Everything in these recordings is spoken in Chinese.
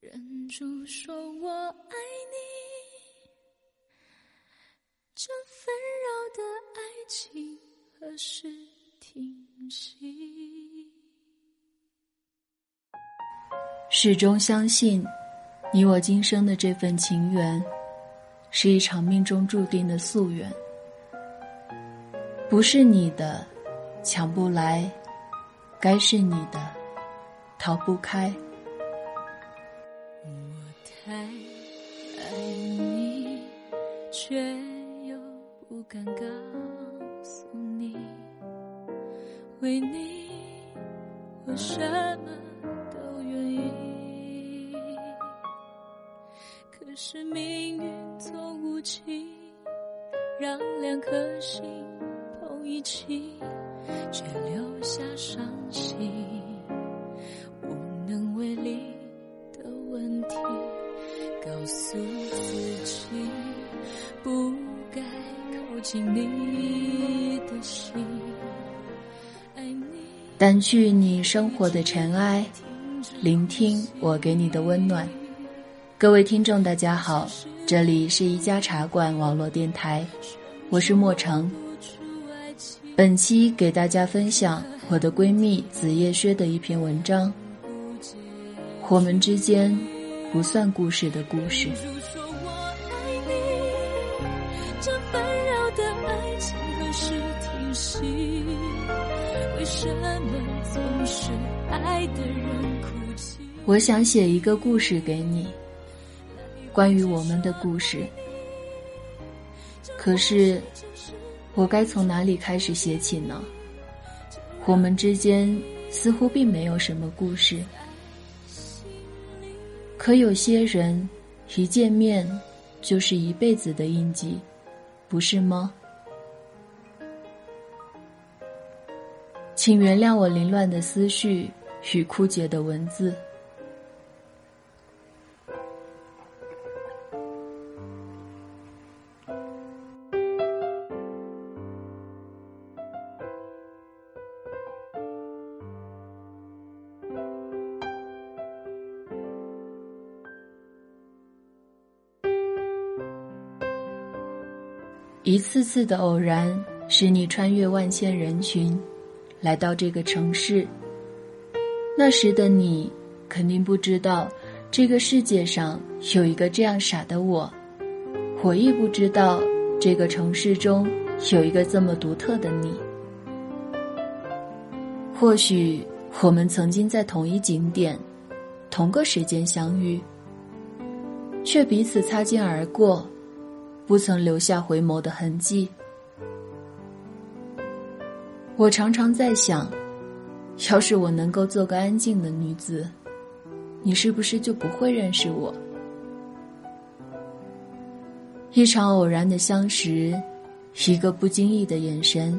忍住说我爱你，这纷扰的爱情何时停息？始终相信，你我今生的这份情缘，是一场命中注定的夙愿。不是你的，抢不来；该是你的，逃不开。却又不敢告诉你，为你我什么都愿意。可是命运总无情，让两颗心掸去你生活的尘埃，聆听我给你的温暖。各位听众，大家好，这里是一家茶馆网络电台，我是莫成。本期给大家分享我的闺蜜子夜轩的一篇文章。我们之间不算故事的故事。爱的人哭泣？我想写一个故事给你，关于我们的故事。可是，我该从哪里开始写起呢？我们之间似乎并没有什么故事。可有些人，一见面就是一辈子的印记，不是吗？请原谅我凌乱的思绪与枯竭的文字。一次次的偶然，使你穿越万千人群，来到这个城市。那时的你，肯定不知道，这个世界上有一个这样傻的我。我亦不知道，这个城市中有一个这么独特的你。或许我们曾经在同一景点，同个时间相遇，却彼此擦肩而过。不曾留下回眸的痕迹。我常常在想，要是我能够做个安静的女子，你是不是就不会认识我？一场偶然的相识，一个不经意的眼神，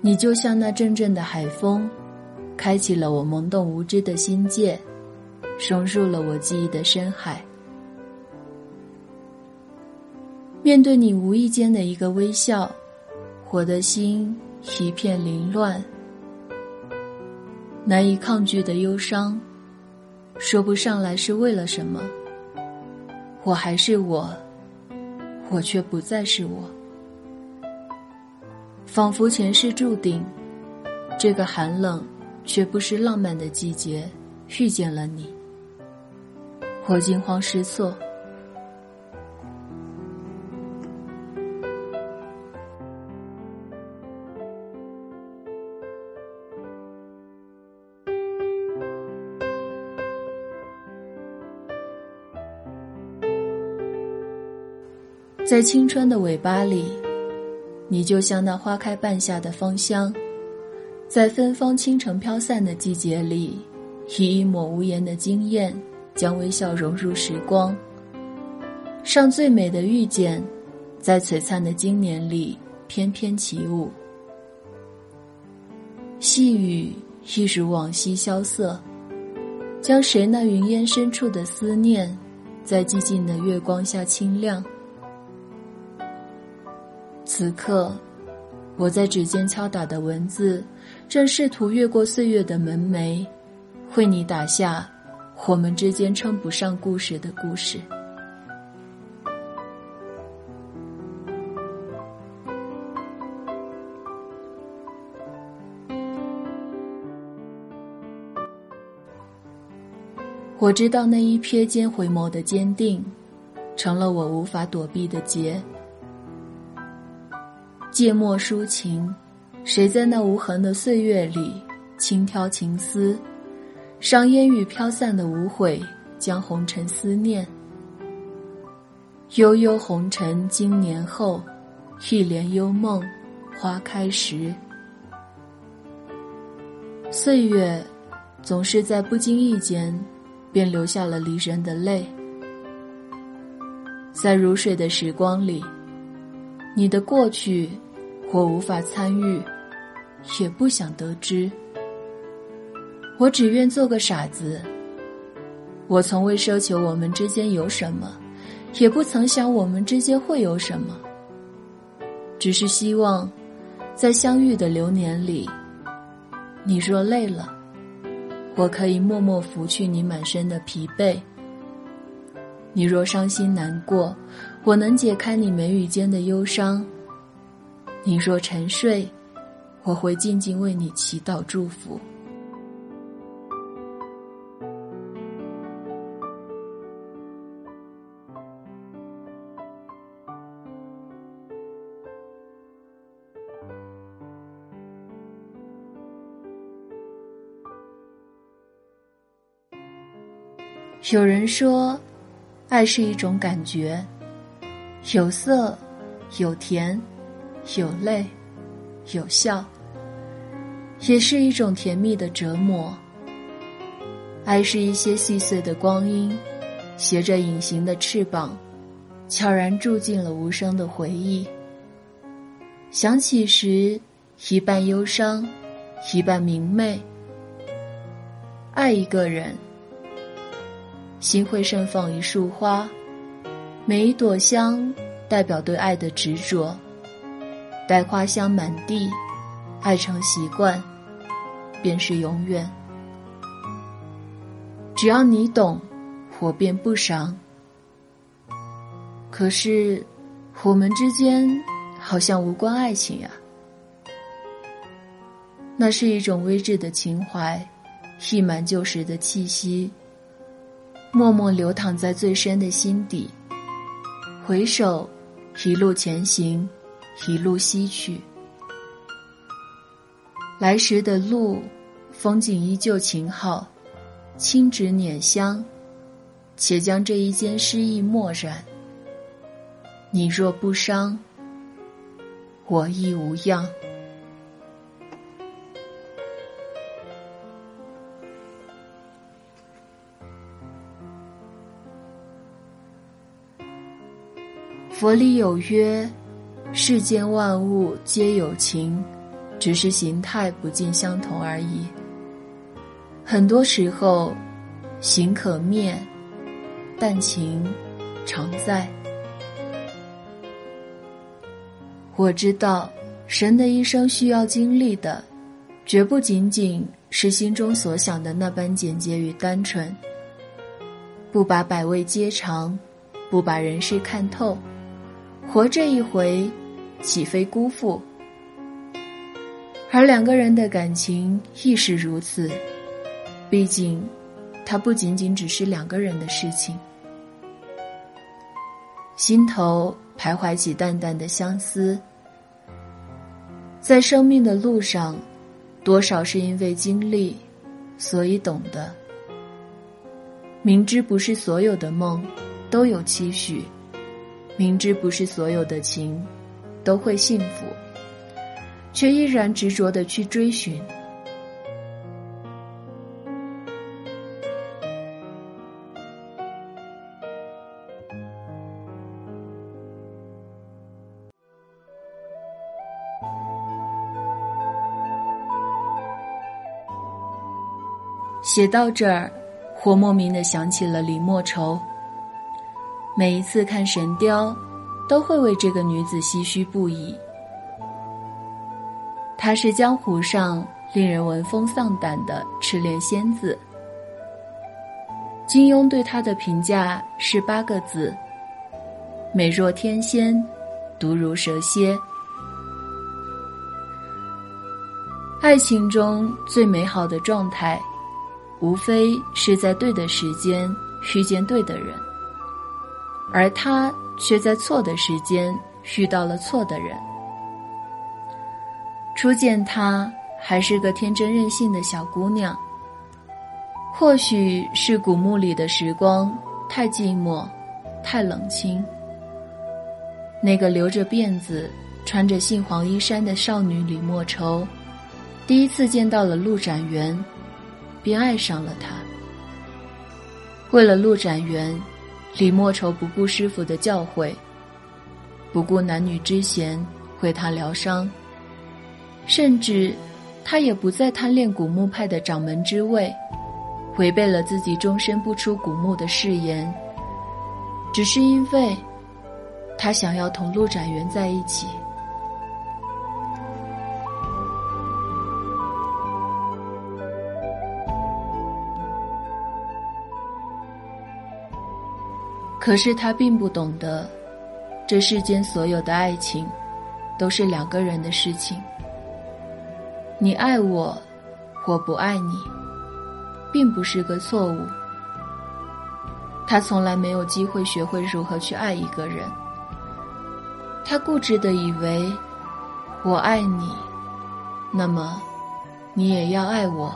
你就像那阵阵的海风，开启了我懵懂无知的心界，融入了我记忆的深海。面对你无意间的一个微笑，我的心一片凌乱，难以抗拒的忧伤，说不上来是为了什么。我还是我，我却不再是我，仿佛前世注定，这个寒冷却不失浪漫的季节遇见了你，我惊慌失措。在青春的尾巴里，你就像那花开半夏的芳香；在芬芳倾城飘散的季节里，以一抹无言的惊艳，将微笑融入时光。上最美的遇见，在璀璨的今年里翩翩起舞。细雨一如往昔萧瑟，将谁那云烟深处的思念，在寂静的月光下清亮。此刻，我在指尖敲打的文字，正试图越过岁月的门楣，为你打下我们之间称不上故事的故事。我知道那一瞥间回眸的坚定，成了我无法躲避的劫。借墨抒情，谁在那无痕的岁月里轻挑情丝，上烟雨飘散的无悔，将红尘思念。悠悠红尘经年后，一帘幽梦，花开时。岁月，总是在不经意间。便流下了离人的泪，在如水的时光里，你的过去，我无法参与，也不想得知。我只愿做个傻子。我从未奢求我们之间有什么，也不曾想我们之间会有什么。只是希望，在相遇的流年里，你若累了。我可以默默拂去你满身的疲惫。你若伤心难过，我能解开你眉宇间的忧伤。你若沉睡，我会静静为你祈祷祝福。有人说，爱是一种感觉，有色，有甜，有泪，有笑，也是一种甜蜜的折磨。爱是一些细碎的光阴，携着隐形的翅膀，悄然住进了无声的回忆。想起时，一半忧伤，一半明媚。爱一个人。心会盛放一束花，每一朵香代表对爱的执着。待花香满地，爱成习惯，便是永远。只要你懂，我便不伤。可是，我们之间好像无关爱情呀。那是一种微挚的情怀，溢满旧时的气息。默默流淌在最深的心底。回首，一路前行，一路西去。来时的路，风景依旧晴好，轻纸捻香，且将这一间诗意墨染。你若不伤，我亦无恙。佛里有曰：“世间万物皆有情，只是形态不尽相同而已。”很多时候，形可灭，但情常在。我知道，神的一生需要经历的，绝不仅仅是心中所想的那般简洁与单纯。不把百味皆尝，不把人世看透。活这一回，岂非辜负？而两个人的感情亦是如此。毕竟，它不仅仅只是两个人的事情。心头徘徊起淡淡的相思，在生命的路上，多少是因为经历，所以懂得。明知不是所有的梦都有期许。明知不是所有的情都会幸福，却依然执着的去追寻。写到这儿，我莫名的想起了李莫愁。每一次看《神雕》，都会为这个女子唏嘘不已。她是江湖上令人闻风丧胆的赤练仙子，金庸对她的评价是八个字：美若天仙，毒如蛇蝎。爱情中最美好的状态，无非是在对的时间遇见对的人，而他却在错的时间遇到了错的人。初见她还是个天真任性的小姑娘，或许是古墓里的时光太寂寞，太冷清。那个留着辫子、穿着杏黄衣衫的少女李莫愁。第一次见到了陆展元，便爱上了他。为了陆展元，李莫愁不顾师傅的教诲，不顾男女之嫌为他疗伤，甚至他也不再贪恋古墓派的掌门之位，违背了自己终身不出古墓的誓言，只是因为，他想要同陆展元在一起。可是他并不懂得，这世间所有的爱情，都是两个人的事情。你爱我，我不爱你，并不是个错误。他从来没有机会学会如何去爱一个人。他固执的以为，我爱你，那么，你也要爱我。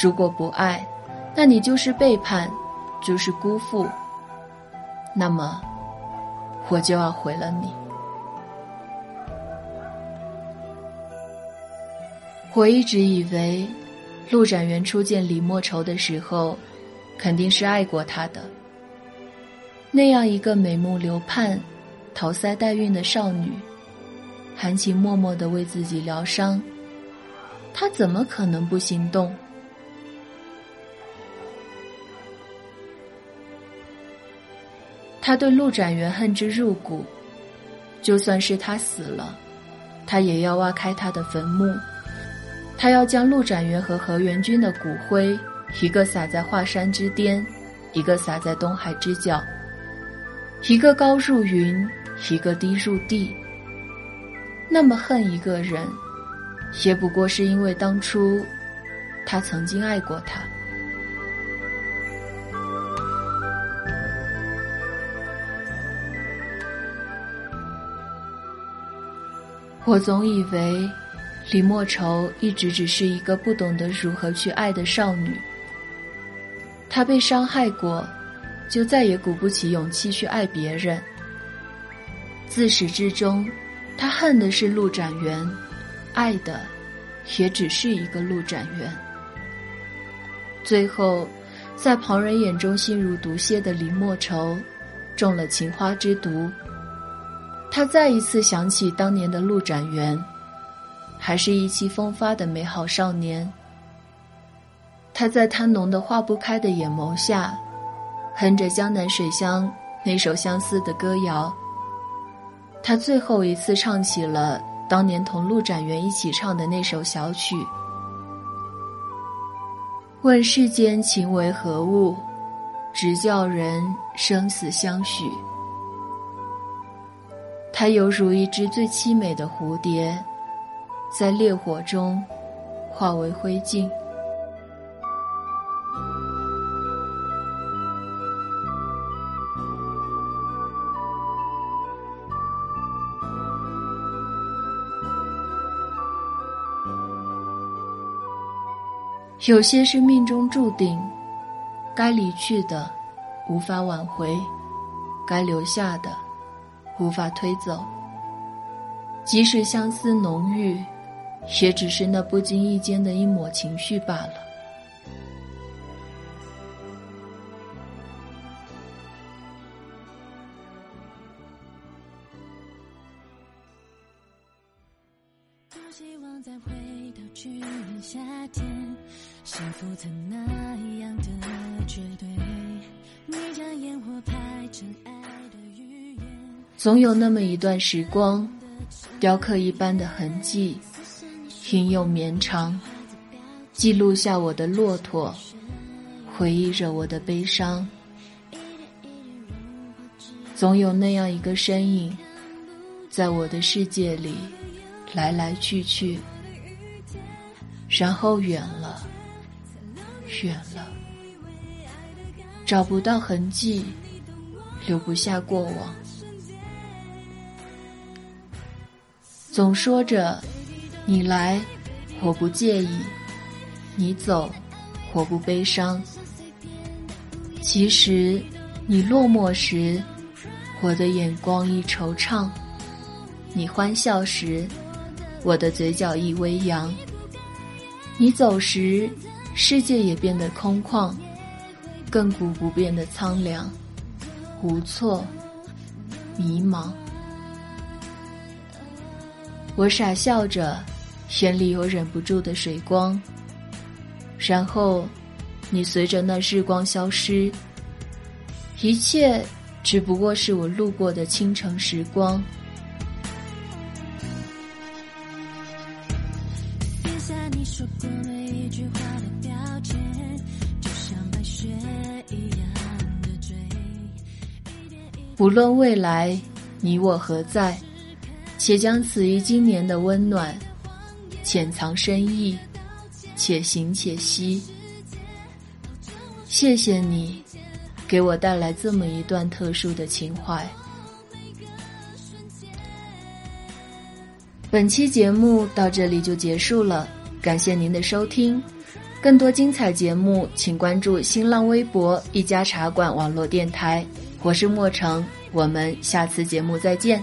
如果不爱，那你就是背叛。就是辜负，那么我就要毁了你。我一直以为，陆展元初见李莫愁的时候，肯定是爱过她的。那样一个美目流盼、桃腮带韵的少女，含情脉脉的为自己疗伤，他怎么可能不心动？他对陆展元恨之入骨，就算是他死了，他也要挖开他的坟墓，他要将陆展元和何元君的骨灰，一个撒在华山之巅，一个撒在东海之角，一个高入云，一个低入地。那么恨一个人，也不过是因为当初，他曾经爱过他。我总以为，李莫愁一直只是一个不懂得如何去爱的少女。她被伤害过，就再也鼓不起勇气去爱别人。自始至终，她恨的是陆展元，爱的，也只是一个陆展元。最后，在旁人眼中心如毒蝎的李莫愁，中了情花之毒。他再一次想起当年的陆展元，还是意气风发的美好少年。他在贪浓的化不开的眼眸下，哼着《江南水乡》那首相思的歌谣。他最后一次唱起了当年同陆展元一起唱的那首小曲。问世间情为何物，直叫人生死相许。它犹如一只最凄美的蝴蝶，在烈火中化为灰烬。有些是命中注定，该离去的无法挽回，该留下的。无法推走，即使相思浓郁，也只是那不经意间的一抹情绪罢了。总有那么一段时光，雕刻一般的痕迹，应又绵长，记录下我的骆驼，回忆着我的悲伤。总有那样一个身影，在我的世界里来来去去，然后远了，远了，找不到痕迹，留不下过往。总说着，你来，我不介意；你走，我不悲伤。其实，你落寞时，我的眼光一惆怅；你欢笑时，我的嘴角一微扬。你走时，世界也变得空旷，亘古不变的苍凉、无措、迷茫。我傻笑着，眼里有忍不住的水光。然后，你随着那日光消失。一切只不过是我路过的清晨时光。无论未来你我何在。且将此于今年的温暖潜藏深意，且行且惜。谢谢你，给我带来这么一段特殊的情怀。本期节目到这里就结束了，感谢您的收听。更多精彩节目，请关注新浪微博“一家茶馆”网络电台。我是莫成，我们下次节目再见。